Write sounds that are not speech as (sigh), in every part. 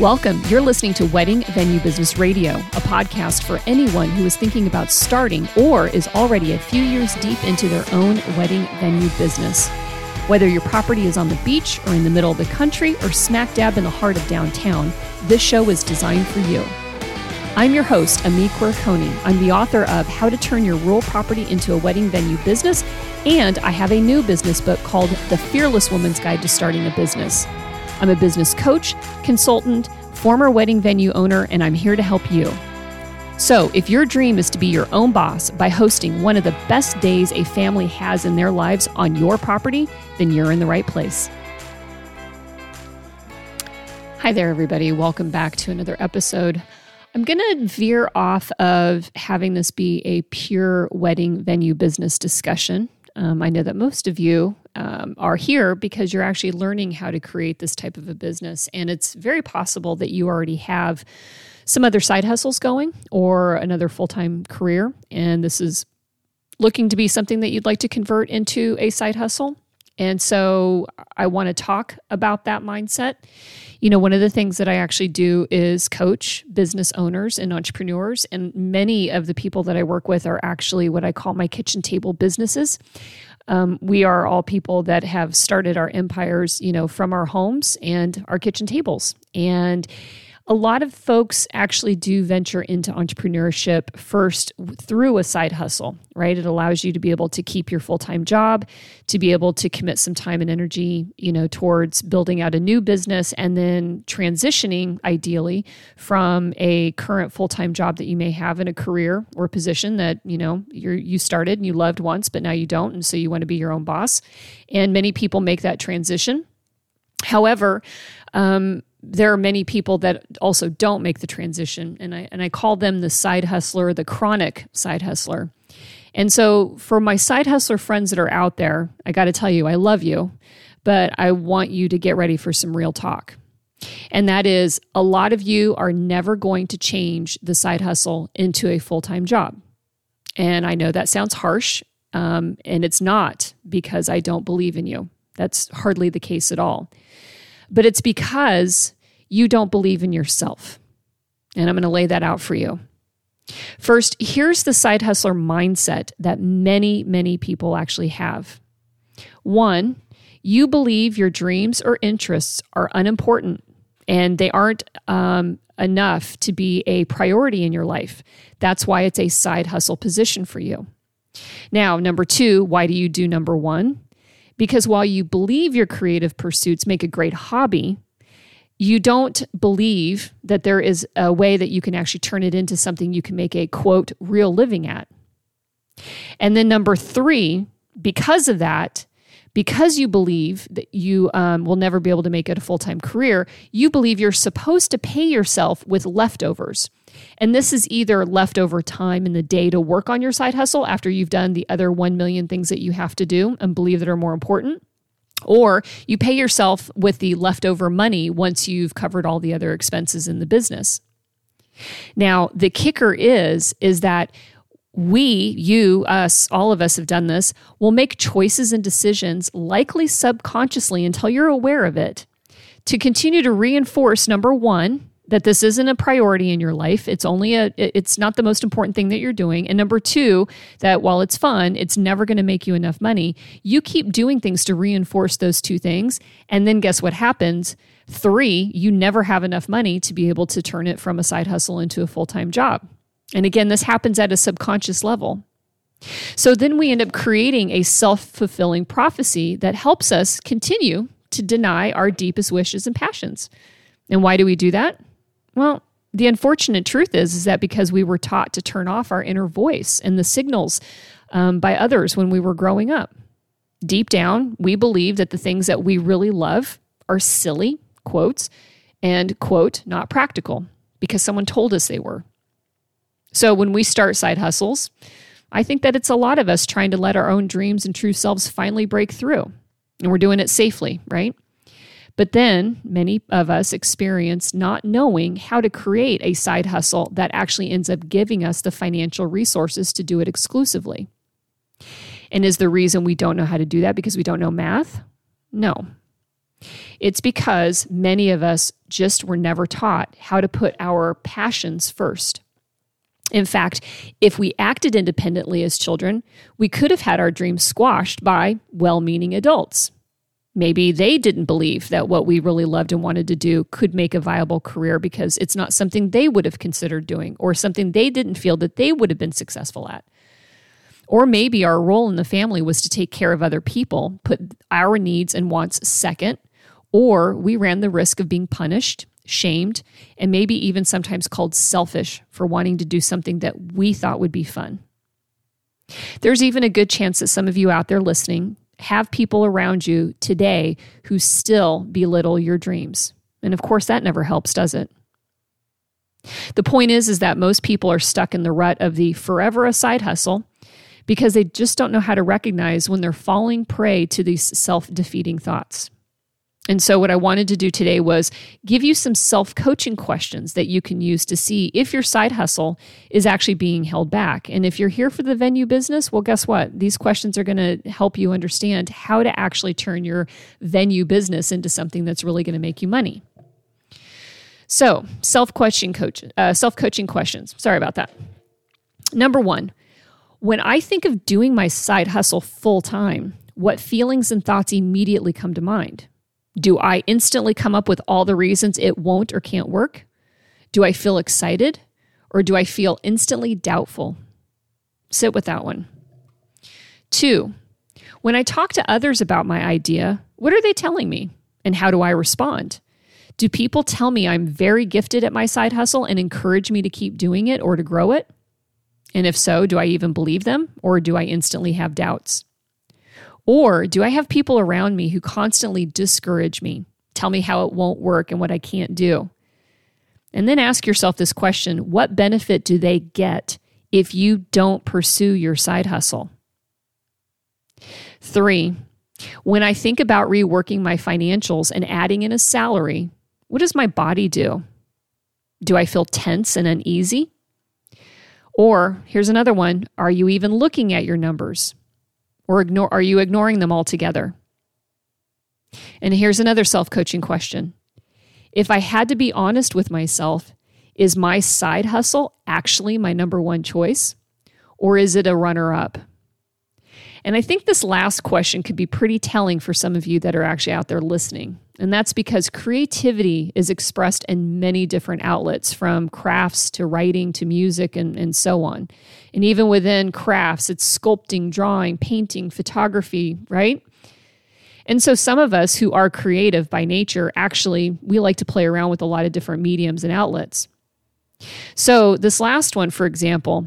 Welcome. You're listening to Wedding Venue Business Radio, a podcast for anyone who is thinking about starting or is already a few years deep into their own wedding venue business. Whether your property is on the beach or in the middle of the country or smack dab in the heart of downtown, this show is designed for you. I'm your host, Ami Quirconi. I'm the author of How to Turn Your Rural Property into a Wedding Venue Business, and I have a new business book called The Fearless Woman's Guide to Starting a Business. I'm a business coach, consultant, former wedding venue owner, and I'm here to help you. So, if your dream is to be your own boss by hosting one of the best days a family has in their lives on your property, then you're in the right place. Hi there, everybody. Welcome back to another episode. I'm going to veer off of having this be a pure wedding venue business discussion. Um, I know that most of you um, are here because you're actually learning how to create this type of a business. And it's very possible that you already have some other side hustles going or another full time career. And this is looking to be something that you'd like to convert into a side hustle. And so I want to talk about that mindset. You know, one of the things that I actually do is coach business owners and entrepreneurs. And many of the people that I work with are actually what I call my kitchen table businesses. Um, we are all people that have started our empires, you know, from our homes and our kitchen tables. And a lot of folks actually do venture into entrepreneurship first through a side hustle, right? It allows you to be able to keep your full-time job, to be able to commit some time and energy, you know, towards building out a new business and then transitioning ideally from a current full-time job that you may have in a career or position that, you know, you you started and you loved once but now you don't and so you want to be your own boss. And many people make that transition. However, um, there are many people that also don't make the transition and I and I call them the side hustler, the chronic side hustler. And so for my side hustler friends that are out there, I got to tell you I love you, but I want you to get ready for some real talk. And that is a lot of you are never going to change the side hustle into a full-time job. And I know that sounds harsh, um, and it's not because I don't believe in you. That's hardly the case at all but it's because you don't believe in yourself. And I'm going to lay that out for you. First, here's the side hustler mindset that many, many people actually have. One, you believe your dreams or interests are unimportant and they aren't um, enough to be a priority in your life. That's why it's a side hustle position for you. Now, number two, why do you do number one? Because while you believe your creative pursuits make a great hobby, you don't believe that there is a way that you can actually turn it into something you can make a quote real living at. And then number three, because of that, because you believe that you um, will never be able to make it a full time career, you believe you're supposed to pay yourself with leftovers. And this is either leftover time in the day to work on your side hustle after you've done the other 1 million things that you have to do and believe that are more important. Or you pay yourself with the leftover money once you've covered all the other expenses in the business. Now, the kicker is is that we, you, us, all of us have done this, will make choices and decisions, likely subconsciously until you're aware of it, to continue to reinforce number one, that this isn't a priority in your life. It's only a it's not the most important thing that you're doing. And number 2 that while it's fun it's never going to make you enough money. You keep doing things to reinforce those two things. And then guess what happens? 3 you never have enough money to be able to turn it from a side hustle into a full-time job. And again this happens at a subconscious level. So then we end up creating a self-fulfilling prophecy that helps us continue to deny our deepest wishes and passions. And why do we do that well, the unfortunate truth is, is that because we were taught to turn off our inner voice and the signals um, by others when we were growing up. Deep down, we believe that the things that we really love are silly, quotes, and, quote, not practical because someone told us they were. So when we start side hustles, I think that it's a lot of us trying to let our own dreams and true selves finally break through. And we're doing it safely, right? But then many of us experience not knowing how to create a side hustle that actually ends up giving us the financial resources to do it exclusively. And is the reason we don't know how to do that because we don't know math? No. It's because many of us just were never taught how to put our passions first. In fact, if we acted independently as children, we could have had our dreams squashed by well meaning adults. Maybe they didn't believe that what we really loved and wanted to do could make a viable career because it's not something they would have considered doing or something they didn't feel that they would have been successful at. Or maybe our role in the family was to take care of other people, put our needs and wants second, or we ran the risk of being punished, shamed, and maybe even sometimes called selfish for wanting to do something that we thought would be fun. There's even a good chance that some of you out there listening have people around you today who still belittle your dreams. And of course, that never helps, does it? The point is, is that most people are stuck in the rut of the forever a side hustle because they just don't know how to recognize when they're falling prey to these self defeating thoughts. And so, what I wanted to do today was give you some self coaching questions that you can use to see if your side hustle is actually being held back. And if you're here for the venue business, well, guess what? These questions are going to help you understand how to actually turn your venue business into something that's really going to make you money. So, self coaching coach, uh, self coaching questions. Sorry about that. Number one, when I think of doing my side hustle full time, what feelings and thoughts immediately come to mind? Do I instantly come up with all the reasons it won't or can't work? Do I feel excited or do I feel instantly doubtful? Sit with that one. Two, when I talk to others about my idea, what are they telling me and how do I respond? Do people tell me I'm very gifted at my side hustle and encourage me to keep doing it or to grow it? And if so, do I even believe them or do I instantly have doubts? Or do I have people around me who constantly discourage me, tell me how it won't work and what I can't do? And then ask yourself this question what benefit do they get if you don't pursue your side hustle? Three, when I think about reworking my financials and adding in a salary, what does my body do? Do I feel tense and uneasy? Or here's another one Are you even looking at your numbers? Or ignore, are you ignoring them altogether? And here's another self coaching question If I had to be honest with myself, is my side hustle actually my number one choice? Or is it a runner up? And I think this last question could be pretty telling for some of you that are actually out there listening. And that's because creativity is expressed in many different outlets, from crafts to writing to music and, and so on. And even within crafts, it's sculpting, drawing, painting, photography, right? And so some of us who are creative by nature, actually, we like to play around with a lot of different mediums and outlets. So, this last one, for example,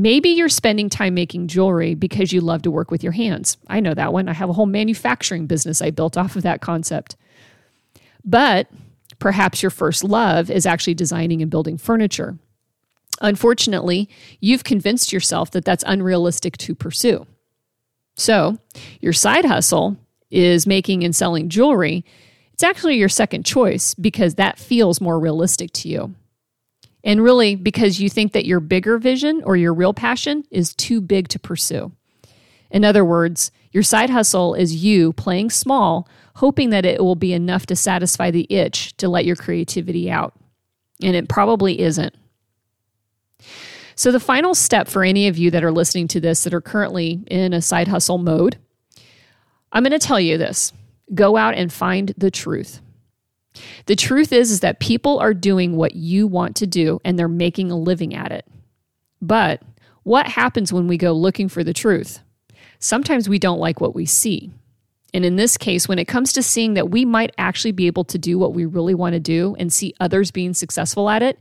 Maybe you're spending time making jewelry because you love to work with your hands. I know that one. I have a whole manufacturing business I built off of that concept. But perhaps your first love is actually designing and building furniture. Unfortunately, you've convinced yourself that that's unrealistic to pursue. So, your side hustle is making and selling jewelry. It's actually your second choice because that feels more realistic to you. And really, because you think that your bigger vision or your real passion is too big to pursue. In other words, your side hustle is you playing small, hoping that it will be enough to satisfy the itch to let your creativity out. And it probably isn't. So, the final step for any of you that are listening to this that are currently in a side hustle mode, I'm going to tell you this go out and find the truth. The truth is, is that people are doing what you want to do and they're making a living at it. But what happens when we go looking for the truth? Sometimes we don't like what we see. And in this case, when it comes to seeing that we might actually be able to do what we really want to do and see others being successful at it,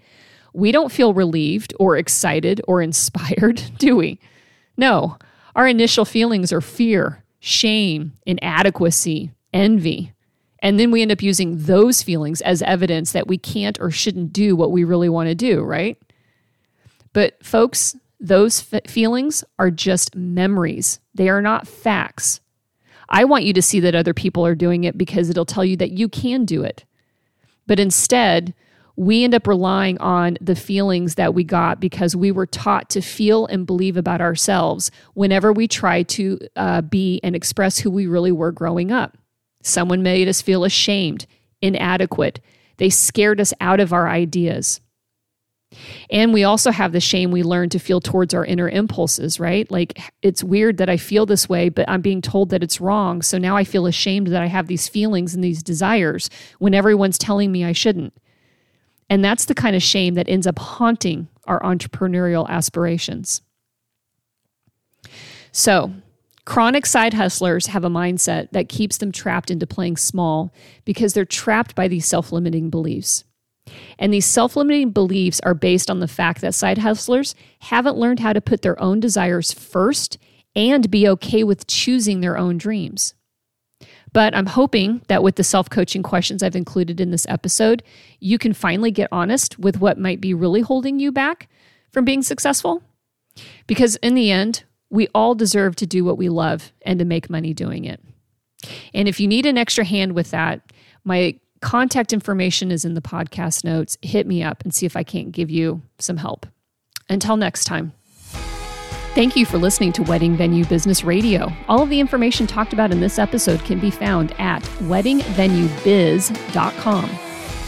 we don't feel relieved or excited or (laughs) inspired, do we? No, our initial feelings are fear, shame, inadequacy, envy. And then we end up using those feelings as evidence that we can't or shouldn't do what we really want to do, right? But, folks, those f- feelings are just memories, they are not facts. I want you to see that other people are doing it because it'll tell you that you can do it. But instead, we end up relying on the feelings that we got because we were taught to feel and believe about ourselves whenever we try to uh, be and express who we really were growing up. Someone made us feel ashamed, inadequate. They scared us out of our ideas. And we also have the shame we learn to feel towards our inner impulses, right? Like it's weird that I feel this way, but I'm being told that it's wrong. So now I feel ashamed that I have these feelings and these desires when everyone's telling me I shouldn't. And that's the kind of shame that ends up haunting our entrepreneurial aspirations. So, chronic side hustlers have a mindset that keeps them trapped into playing small because they're trapped by these self limiting beliefs. And these self limiting beliefs are based on the fact that side hustlers haven't learned how to put their own desires first and be okay with choosing their own dreams. But I'm hoping that with the self coaching questions I've included in this episode, you can finally get honest with what might be really holding you back from being successful. Because in the end, we all deserve to do what we love and to make money doing it. And if you need an extra hand with that, my contact information is in the podcast notes. Hit me up and see if I can't give you some help. Until next time. Thank you for listening to Wedding Venue Business Radio. All of the information talked about in this episode can be found at weddingvenuebiz.com.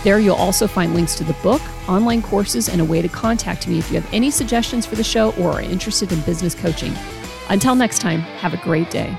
There you'll also find links to the book, online courses, and a way to contact me if you have any suggestions for the show or are interested in business coaching. Until next time, have a great day.